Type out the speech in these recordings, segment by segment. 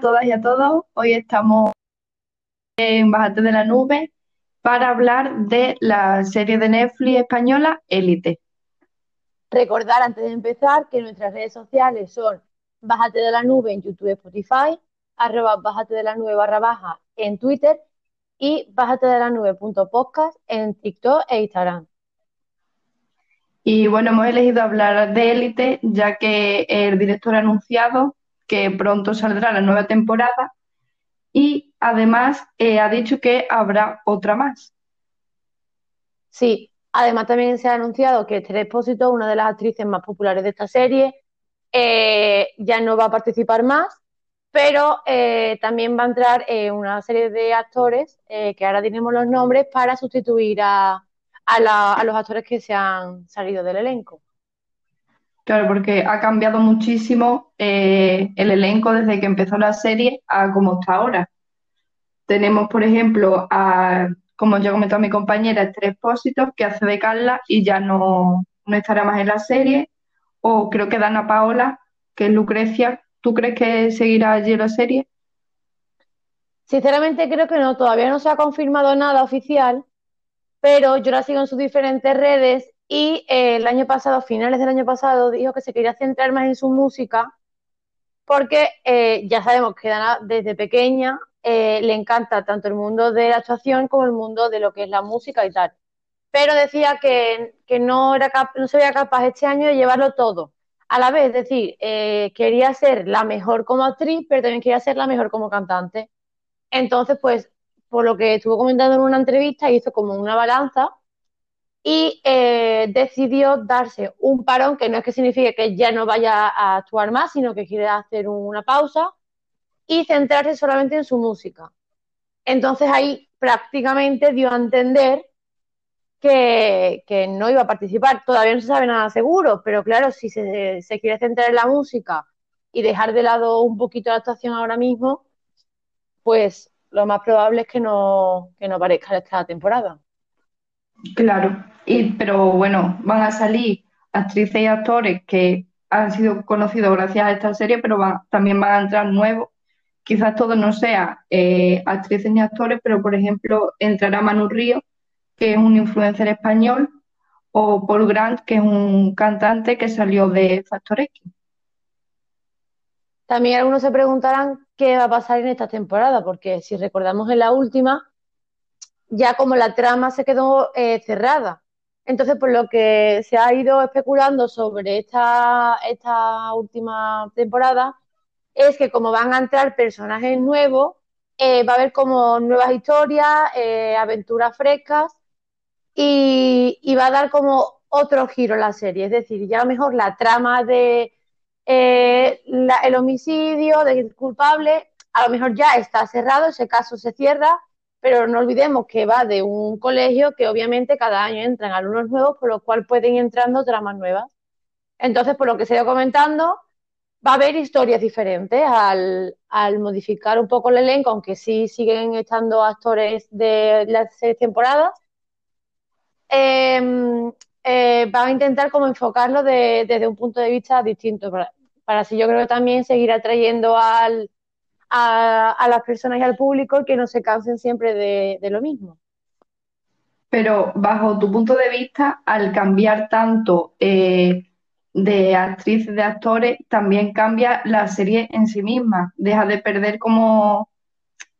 a todas y a todos. Hoy estamos en Bajate de la Nube para hablar de la serie de Netflix española Élite. Recordar antes de empezar que nuestras redes sociales son Bájate de la Nube en YouTube y Spotify, arroba Bájate de la Nube barra baja en Twitter y Bájate de la Nube punto podcast en TikTok e Instagram. Y bueno, hemos elegido hablar de Élite ya que el director ha anunciado que pronto saldrá la nueva temporada y además eh, ha dicho que habrá otra más. Sí, además también se ha anunciado que Esther Expósito, una de las actrices más populares de esta serie, eh, ya no va a participar más, pero eh, también va a entrar una serie de actores, que ahora tenemos los nombres, para sustituir a, a los actores que se han salido del elenco. Claro, porque ha cambiado muchísimo eh, el elenco desde que empezó la serie a como está ahora. Tenemos, por ejemplo, a, como ya comentó mi compañera, Esther Expósito, que hace de Carla y ya no, no estará más en la serie. O creo que Dana Paola, que es Lucrecia. ¿Tú crees que seguirá allí la serie? Sinceramente creo que no, todavía no se ha confirmado nada oficial, pero yo la sigo en sus diferentes redes y eh, el año pasado, finales del año pasado, dijo que se quería centrar más en su música porque eh, ya sabemos que Dana desde pequeña eh, le encanta tanto el mundo de la actuación como el mundo de lo que es la música y tal. Pero decía que, no, era no se veía capaz este año de llevarlo todo. A la vez, es decir, quería ser la mejor como actriz, pero también quería ser la mejor como cantante. Entonces, pues, por lo que estuvo comentando en una entrevista, hizo como una balanza y eh, decidió darse un parón, que no es que signifique que ya no vaya a actuar más, sino que quiere hacer una pausa y centrarse solamente en su música. Entonces ahí prácticamente dio a entender que, no iba a participar. Todavía no se sabe nada seguro, pero claro, si se, se quiere centrar en la música y dejar de lado un poquito la actuación ahora mismo, pues lo más probable es que no, que no aparezca esta temporada. Claro, y, pero bueno, van a salir actrices y actores que han sido conocidos gracias a esta serie, pero también van a entrar nuevos. Quizás todos no sean eh, actrices ni actores, pero por ejemplo entrará Manu Río, que es un influencer español, o Paul Grant, que es un cantante que salió de Factor X. También algunos se preguntarán qué va a pasar en esta temporada, porque si recordamos en la última, ya como la trama se quedó eh, cerrada. Entonces, por lo que se ha ido especulando sobre esta, esta última temporada, es que como van a entrar personajes nuevos, eh, va a haber como nuevas historias, eh, aventuras frescas y, va a dar como otro giro la serie. Es decir, ya a lo mejor la trama de el homicidio, del culpable, a lo mejor ya está cerrado, ese caso se cierra pero no olvidemos que va de un colegio que obviamente cada año entran alumnos nuevos, por lo cual pueden ir entrando tramas nuevas. Entonces, por lo que se ido comentando, va a haber historias diferentes al, modificar un poco el elenco, aunque sí siguen estando actores de las seis temporadas. Em, eh, van a intentar como enfocarlo desde un punto de vista distinto, para, para así yo creo que también seguir atrayendo al, a, las personas y al público que no se cansen siempre de, lo mismo. Pero bajo tu punto de vista, al cambiar tanto eh, de actrices, de actores, también cambia la serie en sí misma. Deja de perder como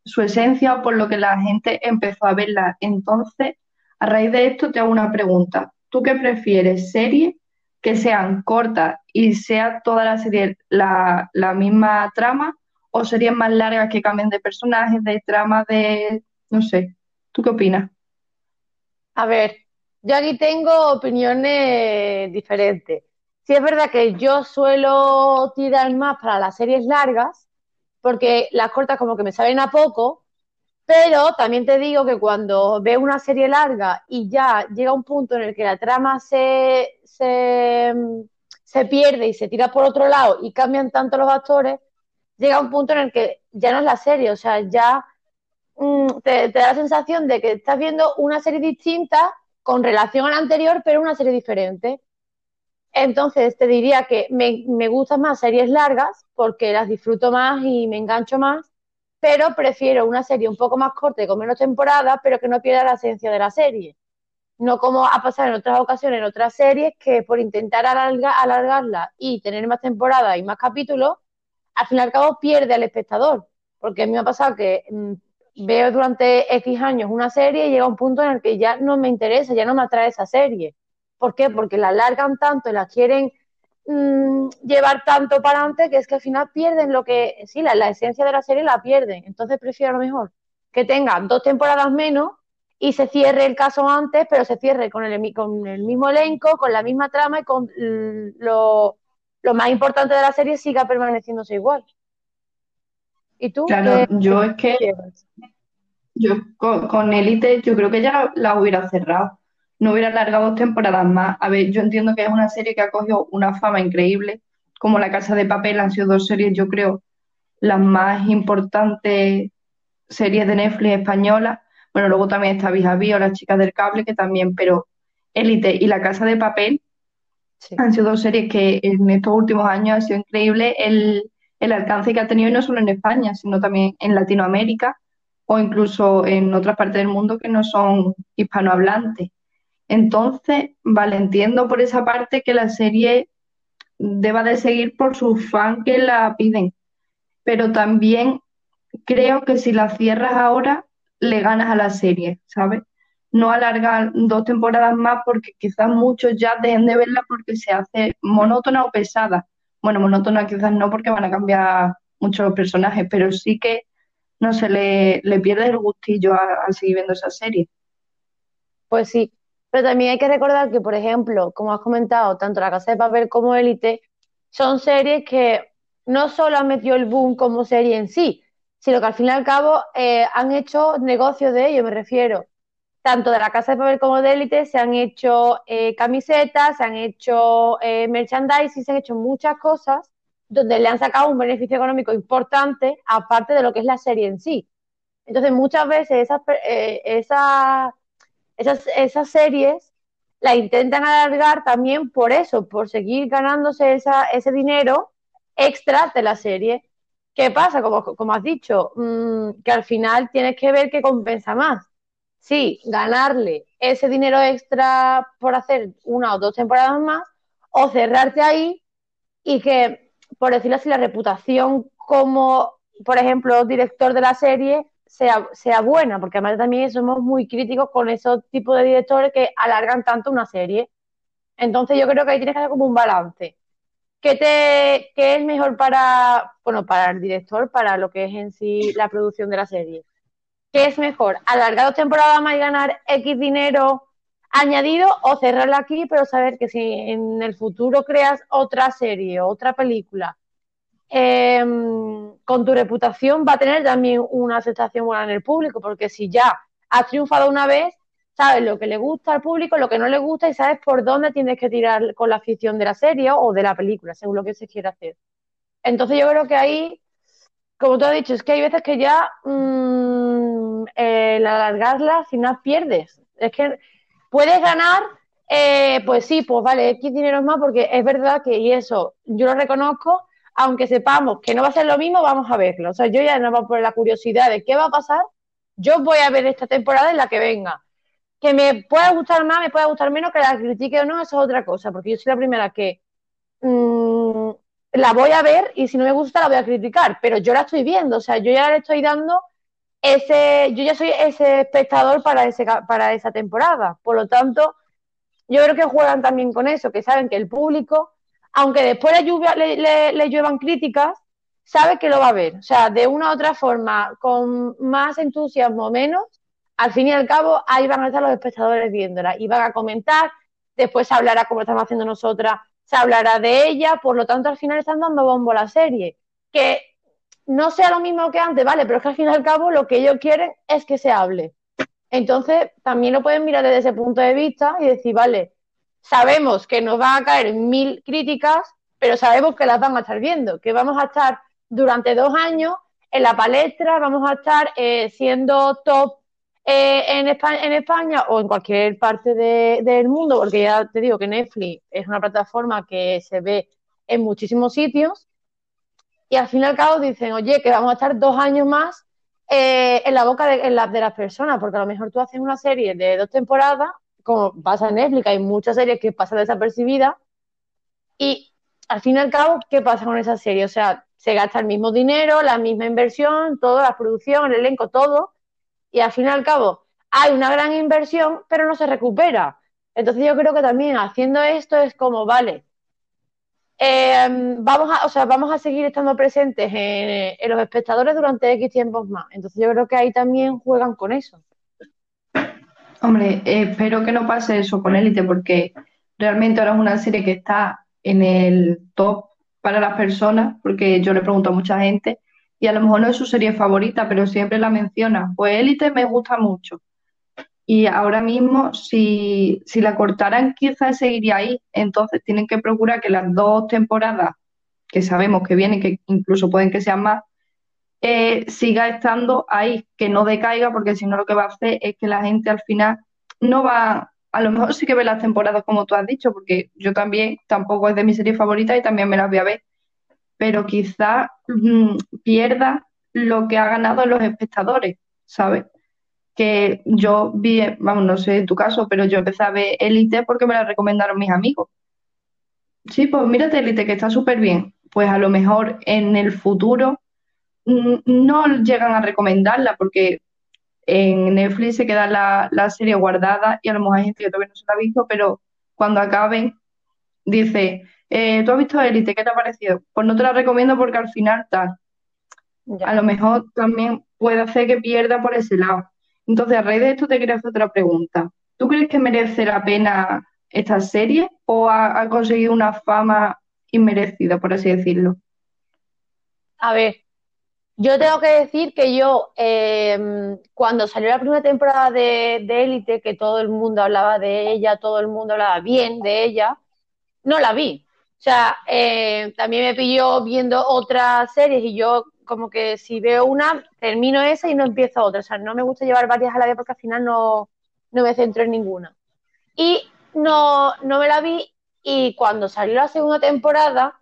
su esencia por lo que la gente empezó a verla. Entonces, a raíz de esto te hago una pregunta. ¿Tú qué prefieres? ¿Series que sean cortas y sea toda la serie la, la misma trama o serían más largas que cambien de personajes, de trama, de... no sé. ¿Tú qué opinas? A ver, yo aquí tengo opiniones diferentes. Sí es verdad que yo suelo tirar más para las series largas, porque las cortas como que me saben a poco, pero también te digo que cuando veo una serie larga y ya llega un punto en el que la trama se, se, se pierde y se tira por otro lado y cambian tanto los actores, llega un punto en el que ya no es la serie, o sea, ya mm, te, da la sensación de que estás viendo una serie distinta con relación a la anterior, pero una serie diferente. Entonces te diría que me, me gustan más series largas porque las disfruto más y me engancho más, pero prefiero una serie un poco más corta con menos temporadas, pero que no pierda la esencia de la serie. No como ha pasado en otras ocasiones, en otras series, que por intentar alargarla y tener más temporadas y más capítulos, al fin y al cabo pierde al espectador. Porque a mí me ha pasado que mm, veo durante X años una serie y llega un punto en el que ya no me interesa, ya no me atrae esa serie. ¿Por qué? Porque la alargan tanto y la quieren mm, llevar tanto para adelante que es que al final pierden lo que, sí, la, esencia de la serie la pierden. Entonces prefiero a lo mejor que tengan dos temporadas menos y se cierre el caso antes, pero se cierre con el, con el mismo elenco, con la misma trama y con lo, lo más importante de la serie siga permaneciéndose igual. ¿Y tú? Claro, yo es que yo con, Elite yo creo que ya la, hubiera cerrado. No hubiera alargado dos temporadas más. A ver, yo entiendo que es una serie que ha cogido una fama increíble, como La Casa de Papel han sido dos series, yo creo, las más importantes series de Netflix españolas. Bueno, luego también está Vis o Las Chicas del Cable, que también, pero Elite y La Casa de Papel han sido dos series que en estos últimos años ha sido increíble el, el alcance que ha tenido, y no solo en España, sino también en Latinoamérica o incluso en otras partes del mundo que no son hispanohablantes. Entonces, vale, entiendo por esa parte que la serie deba de seguir por sus fans que la piden, pero también creo que si la cierras ahora, le ganas a la serie, ¿sabes? No alargar dos temporadas más porque quizás muchos ya dejen de verla porque se hace monótona o pesada. Bueno, monótona quizás no porque van a cambiar muchos personajes, pero sí que no se le, le pierde el gustillo a, seguir viendo esa serie. Pues sí, pero también hay que recordar que, por ejemplo, como has comentado, tanto La Casa de Papel como Élite son series que no solo han metido el boom como serie en sí, sino que al fin y al cabo eh, han hecho negocios de ello, me refiero. Tanto de La Casa de Papel como de Élite se han hecho eh, camisetas, se han hecho eh, merchandising, se han hecho muchas cosas donde le han sacado un beneficio económico importante, aparte de lo que es la serie en sí. Entonces, muchas veces esas, eh, esas, esas, series la intentan alargar también por eso, por seguir ganándose esa, ese dinero extra de la serie. ¿Qué pasa? Como, como has dicho, mm, que al final tienes que ver qué compensa más. Sí, ganarle ese dinero extra por hacer una o dos temporadas más, o cerrarte ahí y que por decirlo así, la reputación como, por ejemplo, director de la serie sea, sea buena, porque además también somos muy críticos con esos tipos de directores que alargan tanto una serie. Entonces yo creo que ahí tienes que hacer como un balance. ¿Qué, te, qué es mejor para, bueno, para el director, para lo que es en sí la producción de la serie? ¿Qué es mejor? ¿Alargar dos temporadas más y ganar X dinero añadido o cerrarla aquí, pero saber que si en el futuro creas otra serie o otra película em, con tu reputación va a tener también una aceptación buena en el público, porque si ya has triunfado una vez, sabes lo que le gusta al público, lo que no le gusta y sabes por dónde tienes que tirar con la afición de la serie o de la película, según lo que se quiera hacer. Entonces yo creo que ahí, como tú has dicho, es que hay veces que ya mmm, el alargarla al final pierdes. Es que ¿Puedes ganar? Eh, pues sí, pues vale, X dinero más porque es verdad que, y eso, yo lo reconozco, aunque sepamos que no va a ser lo mismo, vamos a verlo. O sea, yo ya no voy por la curiosidad de qué va a pasar, yo voy a ver esta temporada en la que venga. Que me pueda gustar más, me pueda gustar menos, que la critique o no, eso es otra cosa, porque yo soy la primera que mm, la voy a ver y si no me gusta la voy a criticar, pero yo la estoy viendo, o sea, yo ya le estoy dando ese, yo ya soy ese espectador para, ese, para esa temporada. Por lo tanto, yo creo que juegan también con eso, que saben que el público, aunque después le, lluvia, le, le, lluevan críticas, sabe que lo va a ver. O sea, de una u otra forma, con más entusiasmo o menos, al fin y al cabo, ahí van a estar los espectadores viéndola y van a comentar, después se hablará como estamos haciendo nosotras, se hablará de ella, por lo tanto, al final están dando bombo a la serie. Que no sea lo mismo que antes, vale, pero es que al fin y al cabo lo que ellos quieren es que se hable. Entonces, también lo pueden mirar desde ese punto de vista y decir, vale, sabemos que nos van a caer mil críticas, pero sabemos que las van a estar viendo, que vamos a estar durante dos años en la palestra, vamos a estar eh, siendo top eh, en, España, o en cualquier parte del mundo, porque ya te digo que Netflix es una plataforma que se ve en muchísimos sitios, y al fin y al cabo dicen, oye, que vamos a estar dos años más eh, en la boca de, en de las personas, porque a lo mejor tú haces una serie de dos temporadas, como pasa en Netflix, hay muchas series que pasan desapercibidas, y al fin y al cabo, ¿qué pasa con esa serie? O sea, se gasta el mismo dinero, la misma inversión, toda la producción, el elenco, todo, y al fin y al cabo hay una gran inversión, pero no se recupera. Entonces yo creo que también haciendo esto es como, vale, em, vamos, a, o sea, vamos a seguir estando presentes en, los espectadores durante X tiempos más. Entonces yo creo que ahí también juegan con eso. Hombre, eh, espero que no pase eso con Élite, porque realmente ahora es una serie que está en el top para las personas, porque yo le pregunto a mucha gente y a lo mejor no es su serie favorita, pero siempre la menciona. Pues Élite me gusta mucho. Y ahora mismo, si, si la cortaran, quizás seguiría ahí. Entonces tienen que procurar que las dos temporadas que sabemos que vienen, que incluso pueden que sean más, eh, siga estando ahí, que no decaiga, porque si no lo que va a hacer es que la gente al final no va, a lo mejor sí que ve las temporadas como tú has dicho, porque yo también tampoco es de mi serie favorita y también me las voy a ver, pero quizá mm, pierda lo que ha ganado los espectadores, ¿sabes? Que yo vi, vamos, no sé en tu caso, pero yo empecé a ver Élite porque me la recomendaron mis amigos. Sí, pues mírate Élite, que está súper bien. Pues a lo mejor en el futuro mm, no llegan a recomendarla porque en Netflix se queda la, la, serie guardada y a lo mejor hay gente que todavía no se la ha visto, pero cuando acaben dice, eh, ¿tú has visto Élite? ¿Qué te ha parecido? Pues no te la recomiendo porque al final tal. A lo mejor también puede hacer que pierda por ese lado. Entonces, a raíz de esto te quería hacer otra pregunta. ¿Tú crees que merece la pena esta serie o ha, conseguido una fama inmerecida, por así decirlo? A ver, yo tengo que decir que yo, em, cuando salió la primera temporada de Élite, que todo el mundo hablaba de ella, todo el mundo hablaba bien de ella, no la vi. O sea, eh, también me pilló viendo otras series y yo como que si veo una, termino esa y no empiezo otra. O sea, no me gusta llevar varias a la vez porque al final no, me centro en ninguna. Y no, no me la vi y cuando salió la segunda temporada,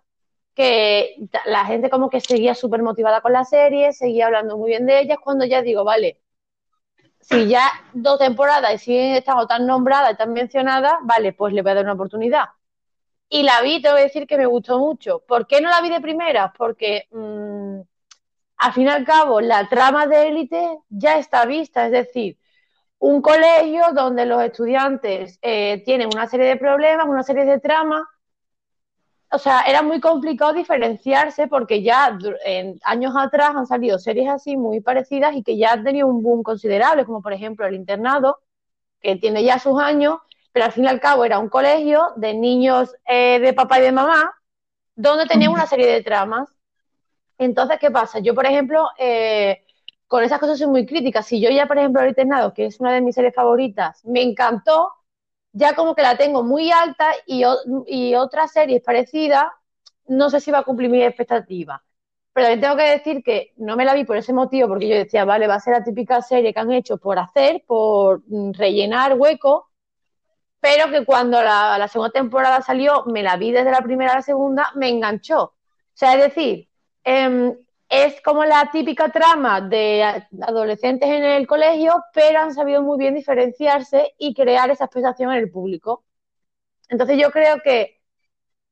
que la gente como que seguía súper motivada con la serie, seguía hablando muy bien de ella, cuando ya digo, vale, si ya dos temporadas y siguen estando tan nombradas y tan mencionadas, vale, pues le voy a dar una oportunidad y la vi, tengo que decir que me gustó mucho. ¿Por qué no la vi de primera? Porque mmm, al fin y al cabo la trama de élite ya está vista, es decir, un colegio donde los estudiantes eh, tienen una serie de problemas, una serie de tramas. O sea, era muy complicado diferenciarse porque ya en años atrás han salido series así muy parecidas y que ya han tenido un boom considerable, como por ejemplo El Internado, que tiene ya sus años pero al fin y al cabo era un colegio de niños eh, de papá y de mamá, donde tenía una serie de tramas. Entonces, ¿qué pasa? Yo, por ejemplo, eh, con esas cosas soy muy crítica. Si yo ya, por ejemplo, El Internado, que es una de mis series favoritas, me encantó, ya como que la tengo muy alta y, y otras series parecidas, no sé si va a cumplir mi expectativa. Pero también tengo que decir que no me la vi por ese motivo, porque yo decía, vale, va a ser la típica serie que han hecho por hacer, por mm, rellenar huecos, pero que cuando la, segunda temporada salió, me la vi desde la primera a la segunda, me enganchó. O sea, es decir, em, es como la típica trama de adolescentes en el colegio, pero han sabido muy bien diferenciarse y crear esa expectación en el público. Entonces yo creo que,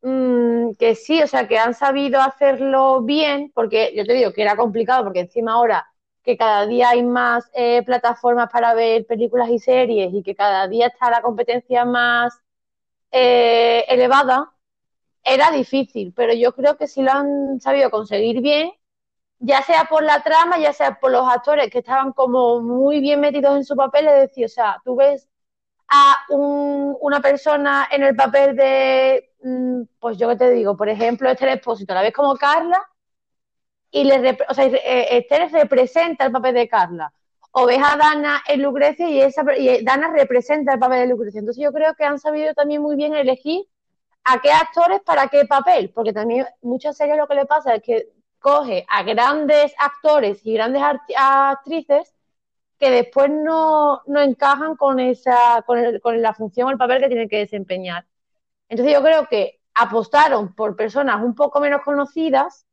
mm, que sí, o sea, que han sabido hacerlo bien, porque yo te digo que era complicado, porque encima ahora que cada día hay más eh, plataformas para ver películas y series y que cada día está la competencia más eh, elevada, era difícil, pero yo creo que si lo han sabido conseguir bien, ya sea por la trama, ya sea por los actores que estaban como muy bien metidos en su papel, es decir, o sea, tú ves a una persona en el papel de, mm, pues yo que te digo, por ejemplo, este Expósito, la ves como Carla y le o sea, eh, Esther representa el papel de Carla. O ves a Dana en Lucrecia y, esa, y Dana representa el papel de Lucrecia. Entonces yo creo que han sabido también muy bien elegir a qué actores para qué papel, porque también muchas series lo que le pasa es que coge a grandes actores y grandes actrices que después no, encajan con, esa, con, la función o el papel que tienen que desempeñar. Entonces yo creo que apostaron por personas un poco menos conocidas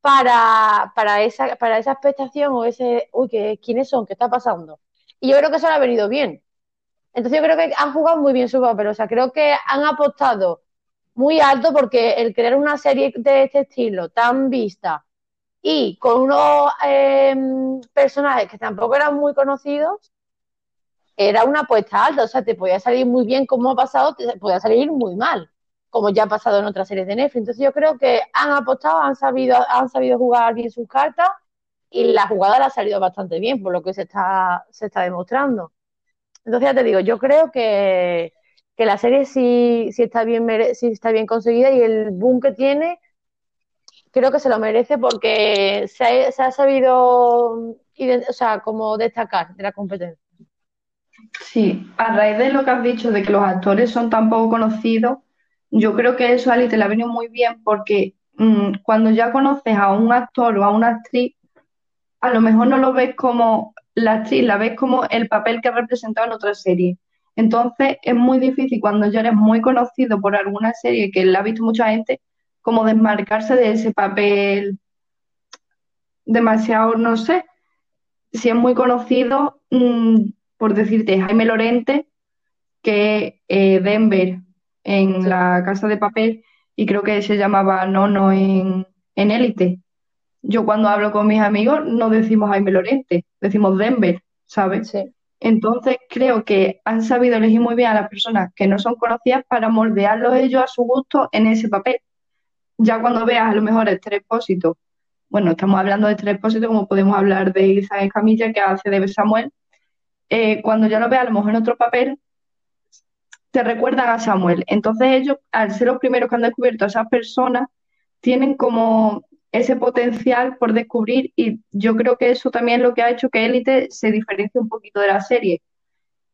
para, para, esa, para esa expectación o ese, uy, ¿quiénes son? ¿Qué está pasando? Y yo creo que eso le ha venido bien. Entonces yo creo que han jugado muy bien su papel, o sea, creo que han apostado muy alto porque el crear una serie de este estilo tan vista y con unos em, personajes que tampoco eran muy conocidos, era una apuesta alta, o sea, te podía salir muy bien como ha pasado, te podía salir muy mal, como ya ha pasado en otras series de Netflix. Entonces yo creo que han apostado, han sabido, han sabido jugar bien sus cartas y la jugada le ha salido bastante bien, por lo que se está, se está demostrando. Entonces ya te digo, yo creo que, la serie sí, sí, está bien sí está bien conseguida y el boom que tiene creo que se lo merece porque se ha, sabido o sea, como destacar de la competencia. Sí, a raíz de lo que has dicho de que los actores son tan poco conocidos, yo creo que eso Ali te la venido muy bien porque mm, cuando ya conoces a un actor o a una actriz, a lo mejor no lo ves como la actriz, la ves como el papel que ha representado en otra serie. Entonces es muy difícil cuando ya eres muy conocido por alguna serie que la ha visto mucha gente, como desmarcarse de ese papel demasiado, no sé, si es muy conocido, mm, por decirte, Jaime Lorente, que eh, Denver en la casa de papel y creo que se llamaba Nono en, en Élite. Yo cuando hablo con mis amigos no decimos Jaime Lorente, decimos Denver, ¿sabes? Entonces creo que han sabido elegir muy bien a las personas que no son conocidas para moldearlos ellos a su gusto en ese papel ya cuando veas a lo mejor este expósito, bueno, estamos hablando de este expósito como podemos hablar de Isabel Camilla, que hace de Samuel, eh, cuando ya lo veas a lo mejor en otro papel, te recuerdan a Samuel. Entonces ellos, al ser los primeros que han descubierto a esas personas, tienen como ese potencial por descubrir y yo creo que eso también es lo que ha hecho que Élite se diferencie un poquito de la serie,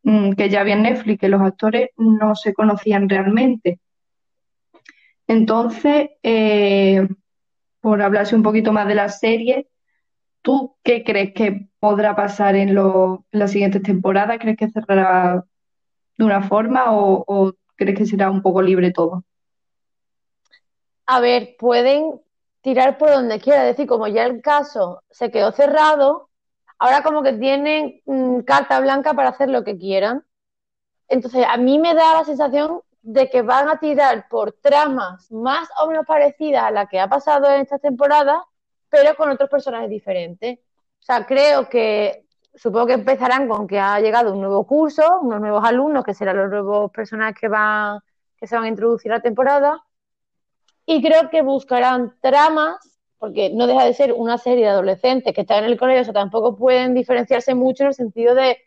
mm, que ya había en Netflix, que los actores no se conocían realmente. Entonces, eh, por hablarse un poquito más de la serie, ¿tú qué crees que podrá pasar en, las siguientes temporadas? ¿Crees que cerrará de una forma o, crees que será un poco libre todo? A ver, pueden tirar por donde quiera, es decir, como ya el caso se quedó cerrado, ahora como que tienen mm, carta blanca para hacer lo que quieran. Entonces, a mí me da la sensación de que van a tirar por tramas más o menos parecidas a la que ha pasado en esta temporada, pero con otros personajes diferentes. O sea, creo que, supongo que empezarán con que ha llegado un nuevo curso, unos nuevos alumnos, que serán los nuevos personajes que, van, que se van a introducir a la temporada, y creo que buscarán tramas, porque no deja de ser una serie de adolescentes que están en el colegio, o sea, tampoco pueden diferenciarse mucho en el sentido de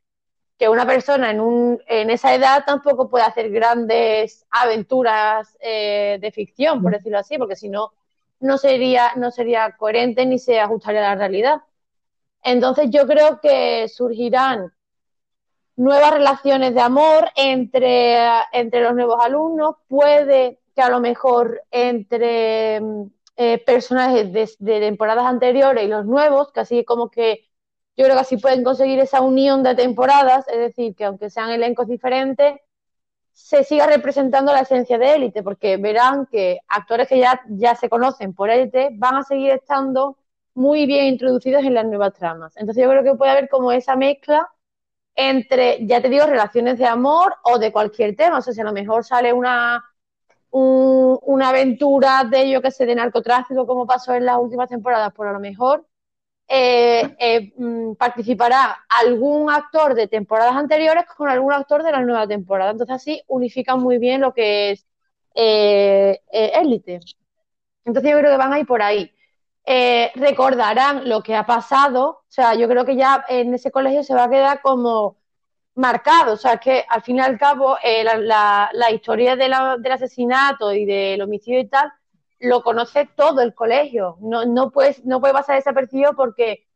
que una persona en, un, en esa edad tampoco puede hacer grandes aventuras eh, de ficción, por decirlo así, porque si no, no sería, no sería coherente ni se ajustaría a la realidad. Entonces yo creo que surgirán nuevas relaciones de amor entre, entre los nuevos alumnos, puede que a lo mejor entre eh, personajes de, de temporadas anteriores y los nuevos, que así como que yo creo que así pueden conseguir esa unión de temporadas, es decir, que aunque sean elencos diferentes, se siga representando la esencia de élite, porque verán que actores que ya, ya se conocen por élite van a seguir estando muy bien introducidos en las nuevas tramas. Entonces yo creo que puede haber como esa mezcla entre, ya te digo, relaciones de amor o de cualquier tema. O sea, si a lo mejor sale una, una aventura de ello que se de narcotráfico como pasó en las últimas temporadas, por pues a lo mejor eh, eh, mm, participará algún actor de temporadas anteriores con algún actor de la nueva temporada. Entonces así unifican muy bien lo que es eh, élite. Entonces yo creo que van a ir por ahí. Recordarán lo que ha pasado, o sea, yo creo que ya en ese colegio se va a quedar como marcado, o sea, que al fin y al cabo la, historia del asesinato y del homicidio y tal lo conoce todo el colegio. No, no, puedes, no puede pasar desapercibido porque,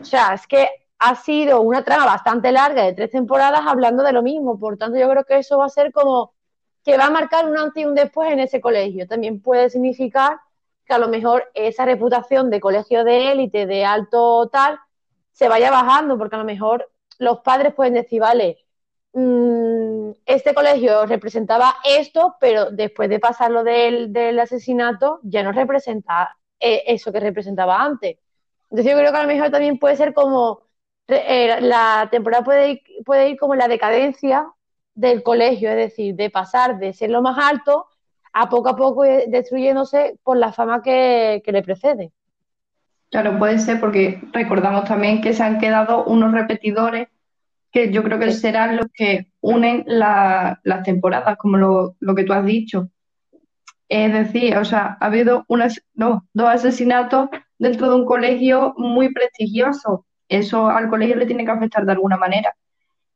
o sea, es que ha sido una trama bastante larga de tres temporadas hablando de lo mismo. Por tanto, yo creo que eso va a ser como que va a marcar un antes y un después en ese colegio. También puede significar que a lo mejor esa reputación de colegio de élite, de alto tal, se vaya bajando, porque a lo mejor los padres pueden decir, vale, mm, este colegio representaba esto, pero después de pasarlo del, del asesinato ya no representa eh, eso que representaba antes. Entonces yo creo que a lo mejor también puede ser como eh, la temporada puede ir, puede ir como la decadencia del colegio, es decir, de pasar de ser lo más alto a poco a poco destruyéndose por la fama que, le precede. Claro, puede ser porque recordamos también que se han quedado unos repetidores que yo creo que serán los que unen las temporadas, como lo, lo, que tú has dicho. Es decir, o sea, ha habido unas, no, dos asesinatos dentro de un colegio muy prestigioso. Eso al colegio le tiene que afectar de alguna manera.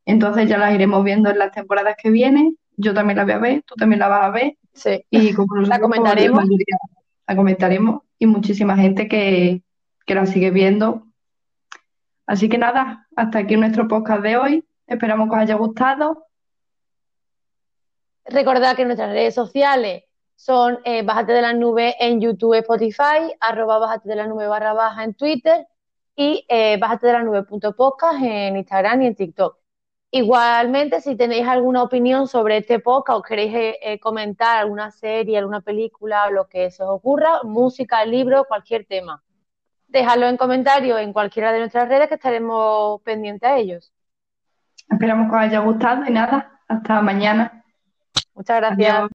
Entonces ya las iremos viendo en las temporadas que vienen. Yo también la voy a ver, tú también la vas a ver. Sí. Y como la comentaremos. La comentaremos y muchísima gente que, que la sigue viendo. Así que nada, hasta aquí nuestro podcast de hoy. Esperamos que os haya gustado. Recordad que nuestras redes sociales son eh, Bájate de la Nube en YouTube, Spotify, arroba Bájate de la Nube barra baja en Twitter y eh, Bájate de la Nube punto podcast en Instagram y en TikTok. Igualmente, si tenéis alguna opinión sobre este podcast o queréis eh, eh, comentar alguna serie, alguna película, lo que se os ocurra, música, libro, cualquier tema, dejadlo en comentarios en cualquiera de nuestras redes que estaremos pendientes a ellos. Esperamos que os haya gustado y nada, hasta mañana. Muchas gracias.